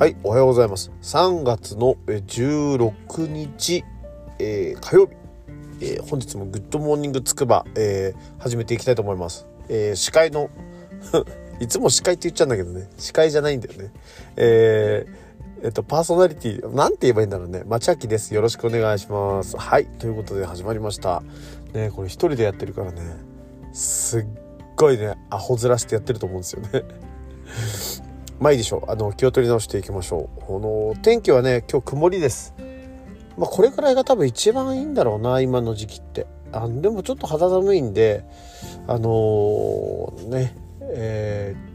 はい、おはようございます。3月の16日、えー火曜日、えー本日もグッドモーニングつくば、えー始めていきたいと思います。え司会の いつも司会って言っちゃうんだけどね、司会じゃないんだよね。ええっと、パーソナリティ、なんて言えばいいんだろうね。町明です。よろしくお願いします。はい。ということで始まりました。ね、これ一人でやってるからね、すっごいね、アホ面してやってると思うんですよね。まあいいでしょう。あの、気を取り直していきましょう。この、天気はね、今日曇りです。まあこれくらいが多分一番いいんだろうな、今の時期って。あでもちょっと肌寒いんで、あのーね、えー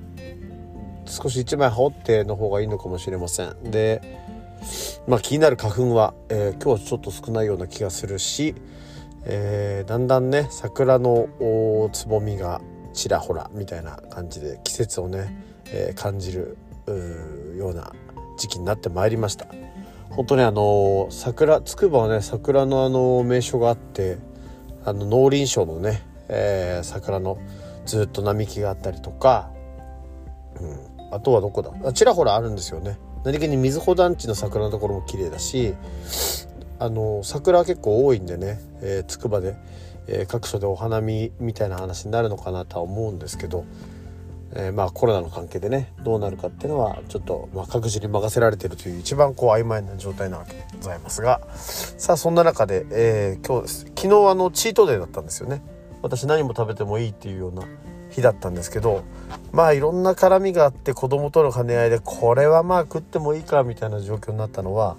少し一枚羽織っての方がいいのかもしれません。で、まあ気になる花粉は、えー今日はちょっと少ないような気がするし、えーだんだんね、桜のつぼみがちらほらみたいな感じで季節をね、えー感じるうような時期になってまいりました。本当ねあの桜つくばはね桜のあの名所があってあの農林省のね、えー桜のずっと並木があったりとか、うん、あとはどこだ？あちらほらあるんですよね。何気に水穂団地の桜のところも綺麗だしあの桜は結構多いんでね、えー、つくばで、えー各所でお花見みたいな話になるのかなとは思うんですけど、えーまあコロナの関係でねどうなるかっていうのはちょっと、まあ、各自に任せられてるという一番こう曖昧な状態なわけでございますがさあそんな中で、えー今日昨日あのチートデーだったんですよね私何も食べてもいいっていうような日だったんですけどまあいろんな絡みがあって子供との兼ね合いでこれはまあ食ってもいいかみたいな状況になったのは、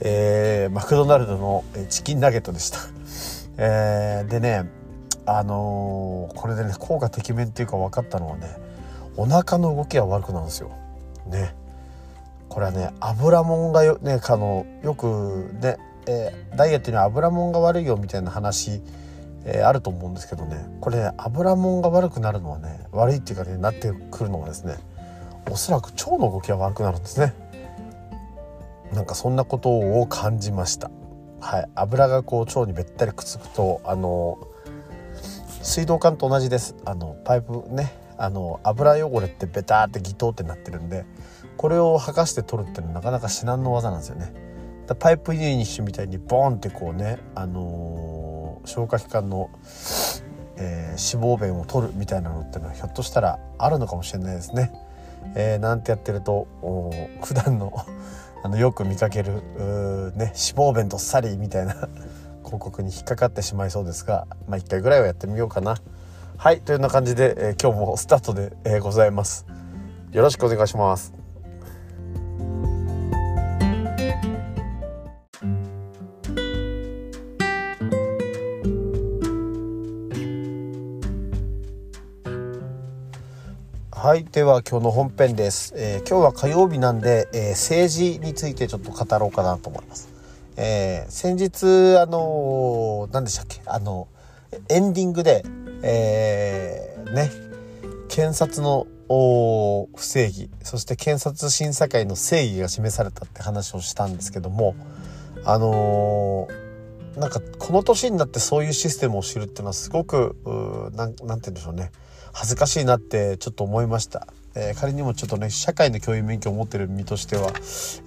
えーマクドナルドのチキンナゲットでした。えーでねあのーこれでね効果てきめんっていうか分かったのはねお腹の動きが悪くなるんですよ。ね。これはね油もんがよ,、ね、あのよくね、えーダイエットには油もんが悪いよみたいな話、えーあると思うんですけどねこれね油もんが悪くなるのはね悪いっていうかねなってくるのはですねおそらく腸の動きが悪くなるんですね。なんかそんなことを感じました。はい、油がこう腸にべったりくっつくとあの水道管と同じですあのパイプねあの油汚れってベターってギトーってなってるんでこれを剥がして取るっていうのはなかなか至難の技なんですよね。だパイプユニッシュみたいにボーンってこうねあのー消化器官の、えー脂肪便を取るみたいなのってのはひょっとしたらあるのかもしれないですね、えーなんてやってるとお普段の あのよく見かけるうーね脂肪便どっさりみたいな 広告に引っかかってしまいそうですがまあ一回ぐらいはやってみようかな。はいというような感じで、えー今日もスタートで、えーございます。よろしくお願いします。はいでは今日の本編です、えー今日は火曜日なんで、えー政治についてちょっと語ろうかなと思います、えー先日あのー何でしたっけ？あのエンディングでえーね検察の不正義そして検察審査会の正義が示されたって話をしたんですけどもあのーなんかこの年になってそういうシステムを知るっていうのはすごくうななんて言うんでしょうね。恥ずかしいなってちょっと思いました、えー仮にもちょっとね社会の教員免許を持ってる身としては、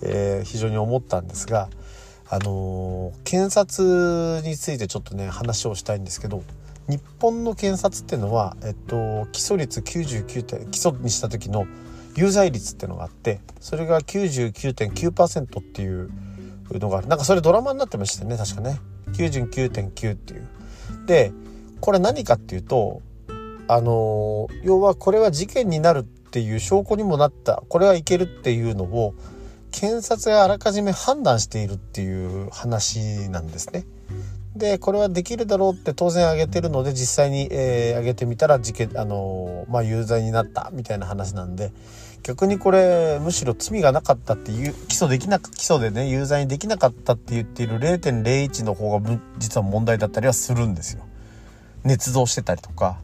えー非常に思ったんですがあのー検察についてちょっとね話をしたいんですけど日本の検察っていうのは、えっと、起訴率99点起訴にした時の有罪率っていうのがあってそれが99.9%っていうのがあるなんかそれドラマになってましたよね確かね99.9っていう。でこれ何かっていうとあの要はこれは事件になるっていう証拠にもなったこれはいけるっていうのを検察があらかじめ判断しているっていう話なんですね。でこれはできるだろうって当然挙げてるので実際に、えー挙げてみたら事件あのーまあ有罪になったみたいな話なんで逆にこれむしろ罪がなかったっていう起訴できなか起訴でね有罪にできなかったって言っている0.01の方が実は問題だったりはするんですよ。捏造してたりとか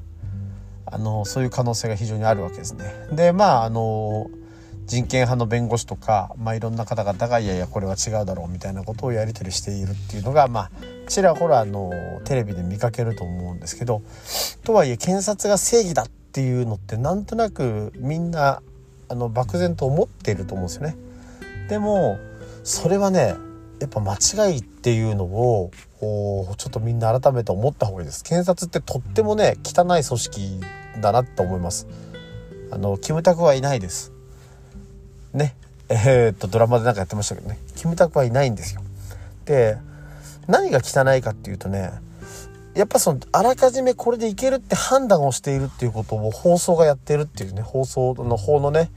あのそういう可能性が非常にあるわけですね。でまああの人権派の弁護士とか、まあ、いろんな方々がいやいやこれは違うだろうみたいなことをやり取りしているっていうのがまあちらほらあのテレビで見かけると思うんですけどとはいえ検察が正義だっていうのってなんとなくみんなあの漠然と思っていると思うんですよね。でもそれはねやっぱ間違いっていうのをちょっとみんな改めて思った方がいいです。検察ってとってもね汚い組織だなと思います。あのキムタクはいないです。えー、っとドラマでなんかやってましたけどね。キムタクはいないんですよ。で何が汚いかっていうとねやっぱそのあらかじめこれでいけるって判断をしているっていうことを放送がやってるっていうね放送の法のね、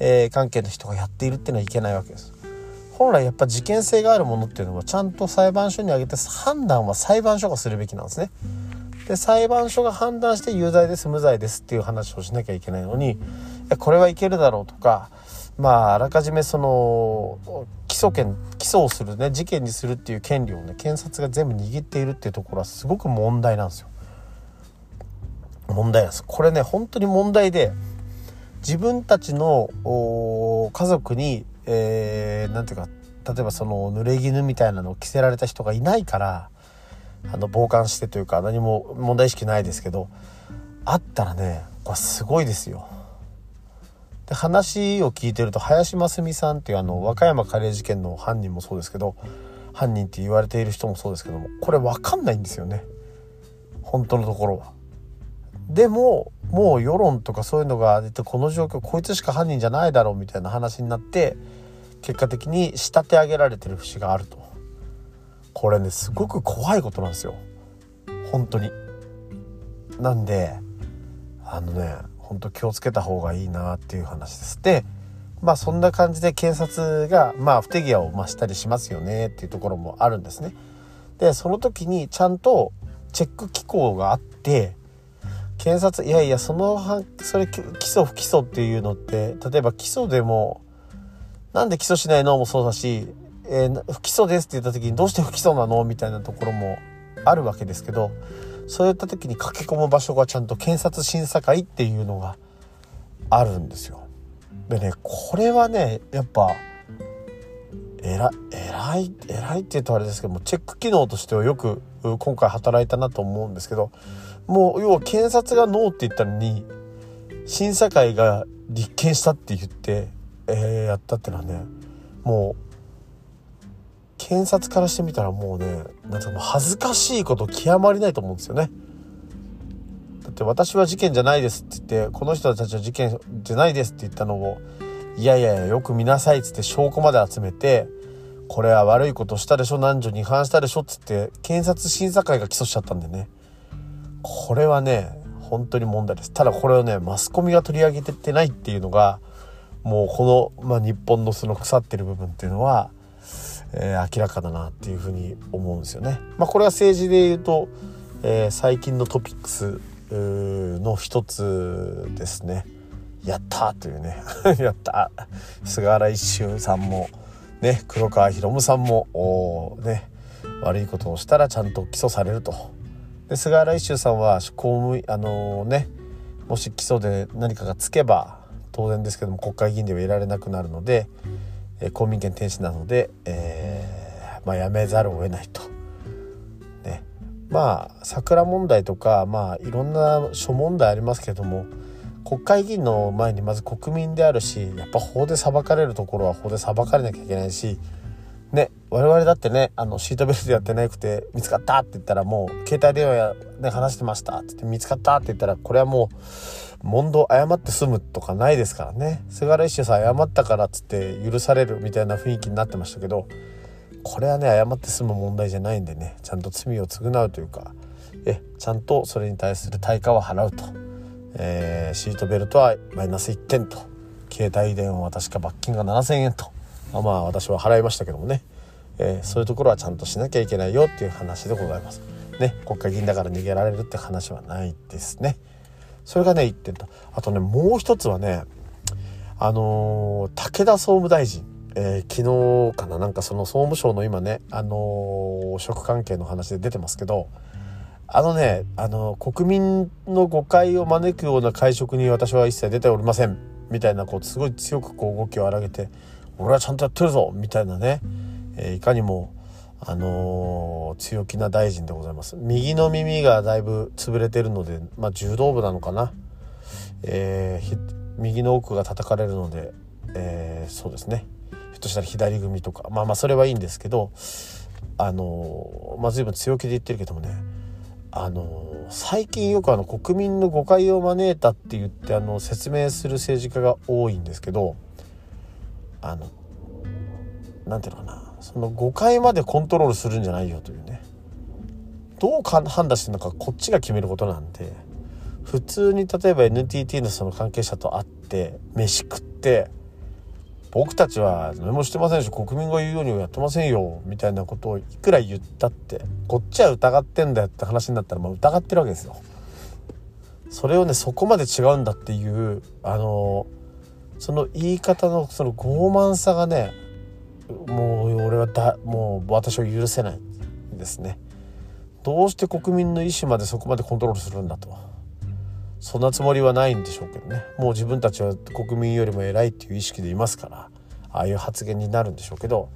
えー、関係の人がやっているっていうのはいけないわけです。本来やっぱ事件性があるものっていうのはちゃんと裁判所に挙げて判断は裁判所がするべきなんですね。で裁判所が判断して有罪です無罪ですっていう話をしなきゃいけないのにこれはいけるだろうとかまああらかじめその起訴権起訴をするね事件にするっていう権利をね検察が全部握っているっていうところはすごく問題なんですよ。問題なんですこれね本当に問題で自分たちの家族に何、えー、て言うか例えばその濡れ衣みたいなのを着せられた人がいないからあの傍観してというか何も問題意識ないですけどあったらねこれすごいですよ。で話を聞いてると林真澄さんっていうあの和歌山カレー事件の犯人もそうですけど犯人って言われている人もそうですけどもこれ分かんないんですよね。本当のところは。でももう世論とかそういうのが出てこの状況こいつしか犯人じゃないだろうみたいな話になって結果的に仕立て上げられてる節があると。これねすごく怖いことなんですよ。本当に。なんであのね本当気をつけた方がいいなっていう話です。でまあそんな感じで警察がまあ不手際をましたりしますよねっていうところもあるんですね。でその時にちゃんとチェック機構があって検察いやいやそのそれ起訴不起訴っていうのって例えば起訴でもなんで起訴しないのもそうだし、えー、不起訴ですって言った時にどうして不起訴なのみたいなところもあるわけですけどそういった時に駆け込む場所がちゃんと検察審査会っていうのがあるんですよ。でねこれはねやっぱ偉偉い偉いって言うとあれですけどもチェック機能としてはよく今回働いたなと思うんですけどもう要は検察がノーって言ったのに審査会が立件したって言って、えー、やったってのはねもう検察からしてみたらもうねなんかもう恥ずかしいこと極まりないと思うんですよね。だって私は事件じゃないですって言ってこの人たちは事件じゃないですって言ったのをいやいやいやよく見なさいっつって証拠まで集めてこれは悪いことしたでしょ男女に違反したでしょっつって検察審査会が起訴しちゃったんでねこれはね本当に問題ですただこれをねマスコミが取り上げてってないっていうのがもうこの、まあ、日本のその腐ってる部分っていうのはえー、明らかだなっていうふうに思うんですよね。まあ、これは政治で言うと、えー、最近のトピックスの一つですね。やったというね やった菅原一秀さんもね黒川博夢さんもね悪いことをしたらちゃんと起訴されると。で菅原一秀さんは公務あのー、ねもし起訴で何かがつけば当然ですけども国会議員ではいられなくなるので、え公民権停止なので、えー、まあ、やめざるを得ないと。ね、まあ桜問題とか、まあ、いろんな諸問題ありますけども国会議員の前にまず国民であるしやっぱ法で裁かれるところは法で裁かれなきゃいけないし我々だってねあのシートベルトやってなくて見つかったって言ったらもう携帯電話や、ね、話してましたって言って見つかったって言ったらこれはもう問答謝って済むとかないですからね。菅原一秀さん謝ったからっつって許されるみたいな雰囲気になってましたけどこれはね謝って済む問題じゃないんでねちゃんと罪を償うというかえちゃんとそれに対する対価を払うと、えー、シートベルトはマイナス1点と。携帯電話は確か罰金が7,000円と。まあ私は払いましたけどもね、えー、そういうところはちゃんとしなきゃいけないよっていう話でございます。ね国会議員だから逃げられるって話はないですね。それがね1点と。あとねもう一つはねあのー、武田総務大臣、えー、昨日かななんかその総務省の今ね、あのー、職関係の話で出てますけどあのね、あの国民の誤解を招くような会食に私は一切出ておりません。みたいなこうすごい強くこう動きを荒げて俺はちゃんとやってるぞ。みたいなね、えいかにもあのー、強気な大臣でございます。右の耳がだいぶ潰れてるので、まあ、柔道部なのかな、えー、右の奥が叩かれるので、えー、そうですね。ひょっとしたら左組とか。まあまあそれはいいんですけどあのまあ随分強気で言ってるけどもね。あの最近よくあの国民の誤解を招いたって言ってあの説明する政治家が多いんですけどあのなんていうのかな。その誤解までコントロールするんじゃないよというねどう判断してるのかこっちが決めることなんで普通に例えば NTT のその関係者と会って飯食って僕たちは何もしてませんし国民が言うようにはやってませんよみたいなことをいくら言ったってこっちは疑ってんだよって話になったらまあ疑ってるわけですよ。それをねそこまで違うんだっていうあのその言い方のその傲慢さがねもう俺はだもう私を許せないですね。どうして国民の意思までそこまでコントロールするんだと。そんなつもりはないんでしょうけどね。もう自分たちは国民よりも偉いっていう意識でいますから。ああいう発言になるんでしょうけど。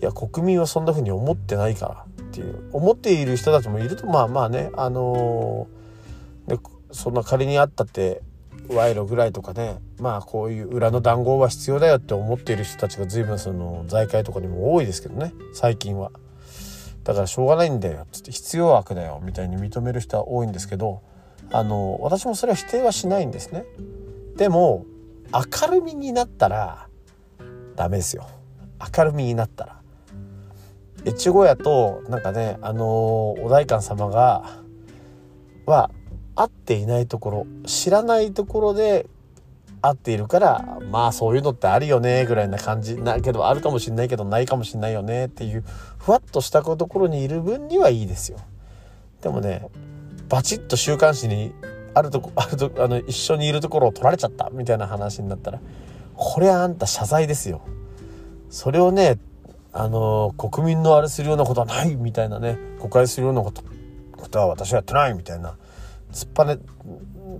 いや国民はそんな風に思ってないからっていう。思っている人たちもいるとまあまあね。あのー、そんな仮にあったって賄賂ぐらいとかね。まあこういう裏の談合は必要だよって思っている人たちが随分その財界とかにも多いですけどね。最近は。だからしょうがないんだよっつって必要悪だよみたいに認める人は多いんですけどあの私もそれは否定はしないんですね。でも明るみになったらダメですよ。明るみになったら。越後屋となんかねあのお代官様がは会っていないところ知らないところで会っているからまあそういうのってあるよねぐらいな感じだけどあるかもしんないけどないかもしんないよねっていうふわっとしたところにいる分にはいいですよでもねバチッと週刊誌にあるとこあるとあの一緒にいるところを取られちゃったみたいな話になったらこれはあんた謝罪ですよ。それをねあの国民のあれするようなことはないみたいなね誤解するようなことことは私はやってないみたいな突っぱね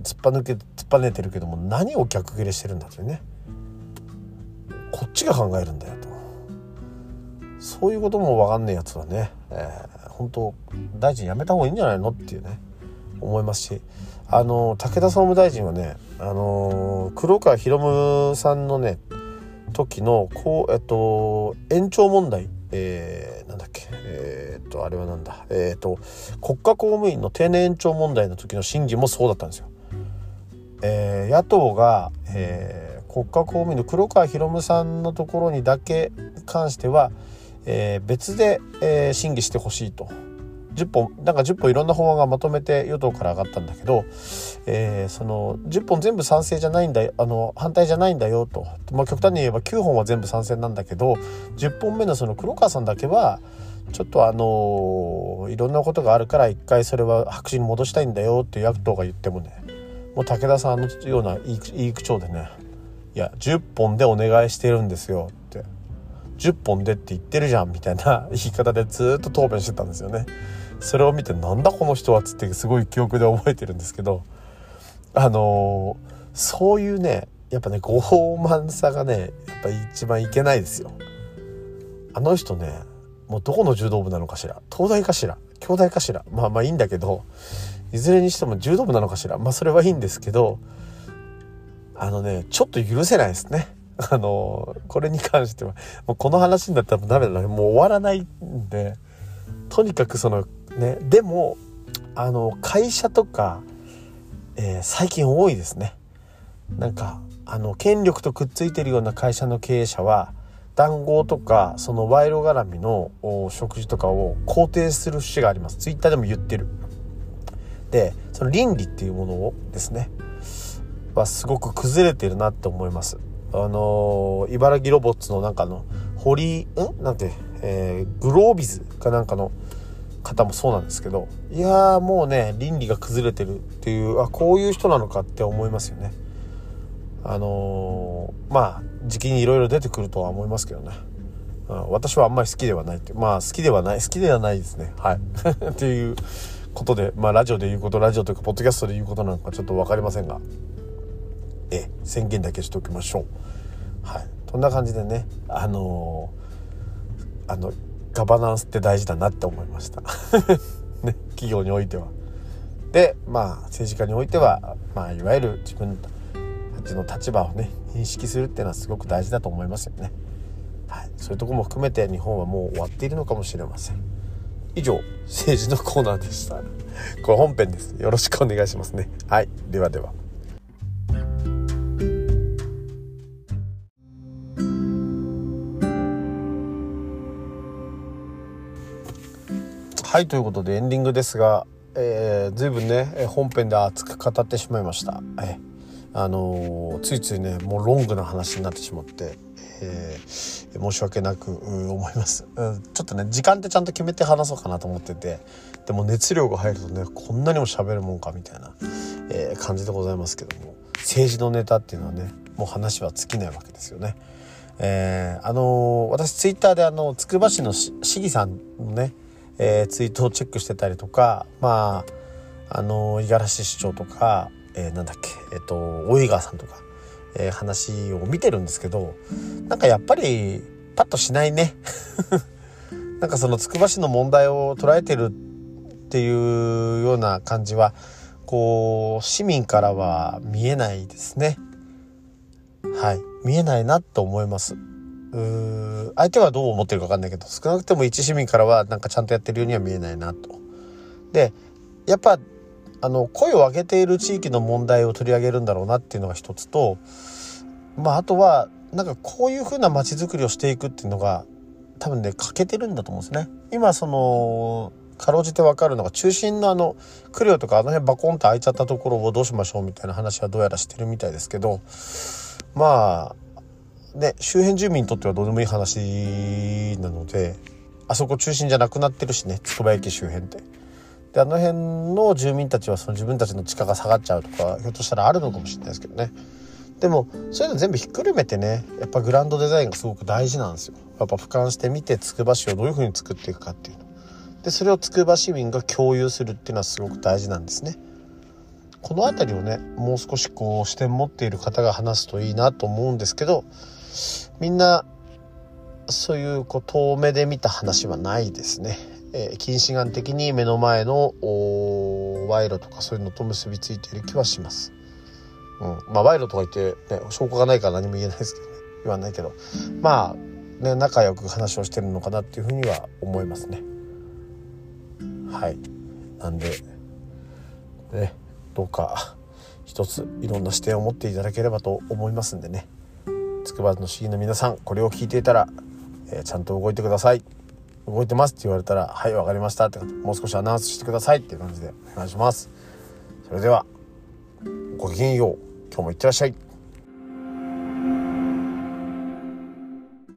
突っぱ抜け突っぱねてるけども何を逆切れしてるんだというね。こっちが考えるんだよと。そういうことも分かんないやつはね、えー、本当大臣辞めた方がいいんじゃないのっていうね思いますし。あの武田総務大臣はねあの黒川博夢さんのね時のこうえっと延長問題えー、なんだっけえー、っとあれはなんだえー、っと国家公務員の定年延長問題の時の審議もそうだったんですよ。えー、野党が、えー、国家公務員の黒川博夢さんのところにだけ関しては、えー、別で、えー、審議してほしいと。10本なんか10本いろんな法案がまとめて与党から上がったんだけど、えー、その10本全部賛成じゃないんだあの反対じゃないんだよと、まあ、極端に言えば9本は全部賛成なんだけど10本目のその黒川さんだけはちょっとあのいろんなことがあるから一回それは白紙に戻したいんだよって野党が言ってもねもう武田さんのような言い口調でねいや10本でお願いしてるんですよって10本でって言ってるじゃんみたいな言い方でずっと答弁してたんですよね。それを見てなんだこの人はっつってすごい記憶で覚えてるんですけどあのー、そういうねやっぱね傲慢さがねやっぱ一番いけないですよあの人ねもうどこの柔道部なのかしら東大かしら京大かしらまあまあいいんだけどいずれにしても柔道部なのかしら。まあそれはいいんですけどあのねちょっと許せないですね。あのこれに関しては。もうこの話になったらダメだねもう終わらないんで。とにかくそのねでもあの会社とか、えー、最近多いですね。なんかあの権力とくっついてるような会社の経営者は談合とかその賄賂絡みの食事とかを肯定する節があります。ツイッターでも言ってる。でその倫理っていうものをですねはすごく崩れてるなって思います。あのー、茨城ロボッツのなんかの堀ん？なんて、えー、グロービズかなんかの方もそうなんですけどいやもうね倫理が崩れてるっていうあこういう人なのかって思いますよね。あのー、まあ時期にいろいろ出てくるとは思いますけどね、うん、私はあんまり好きではないってまあ好きではない好きではないですね。はい。っていうことでまあラジオで言うことラジオというかポッドキャストで言うことなのかちょっと分かりませんが。え宣言だけしておきましょう。はい。そんな感じでねあのー、あのガバナンスって大事だなって思いました。ね企業においては。でまあ政治家においてはまあいわゆる自分たちの立場をね認識するっていうのはすごく大事だと思いますよね。はい。そういうとこも含めて日本はもう終わっているのかもしれません。以上政治のコーナーでした。これ本編です。よろしくお願いしますね。はい。ではでは。はいということでエンディングですが、えー、随分ね本編で熱く語ってしまいました、えあのー、ついついねもうロングな話になってしまって、えー、申し訳なく思います、うん、ちょっとね時間ってちゃんと決めて話そうかなと思ってて。でも熱量が入るとねこんなにも喋るもんかみたいな、えー、感じでございますけども。政治のネタっていうのはねもう話は尽きないわけですよね。えー、あのー、私ツイッターであのつくば市の市議さんのねえー、ツイートをチェックしてたりとかまああの五十嵐市長とか、えー、なんだっけえっ、ー、と大井川さんとか、えー、話を見てるんですけどなんかやっぱりパッとしないね。なんかそのつくば市の問題を捉えてるっていうような感じはこう市民からは見えないですね。はい。見えないなと思います。う相手はどう思ってるか分かんないけど少なくとも一市民からはなんかちゃんとやってるようには見えないなと。でやっぱあの声を上げている地域の問題を取り上げるんだろうなっていうのが一つと、まあ、あとはなんかこういうふうな街づくりをしていくっていうのが多分ね欠けてるんだと思うんですね。今そのかろうじて分かるのが中心のあのクリオとかあの辺バコンと開いちゃったところをどうしましょうみたいな話はどうやらしてるみたいですけどまあね、周辺住民にとってはどうでもいい話なのであそこ中心じゃなくなってるしねつくば駅周辺って。であの辺の住民たちはその自分たちの地価が下がっちゃうとかひょっとしたらあるのかもしれないですけどね。でもそういうの全部ひっくるめてねやっぱグランドデザインがすごく大事なんですよ。やっぱ俯瞰してみてつくば市をどういうふうに作っていくかっていうでそれをつくば市民が共有するっていうのはすごく大事なんですね。この辺りをねもう少しこう視点持っている方が話すといいなと思うんですけどみんなそういうこう遠目で見た話はないですね。えー、近視眼的に目の前の賄賂とかそういうのと結びついている気はします。うん、まあ賄賂とか言って、ね、証拠がないから何も言えないですけどね。言わないけど。まあね仲良く話をしてるのかなっていうふうには思いますね。はい。なんでねどうか一ついろんな視点を持っていただければと思いますんでね。つくばの市議の皆さんこれを聞いていたら、えー、ちゃんと動いてください。動いてますって言われたらはいわかりましたってもう少しアナウンスしてくださいっていう感じでお願いします。それではごきげんよう。今日もいってらっしゃい。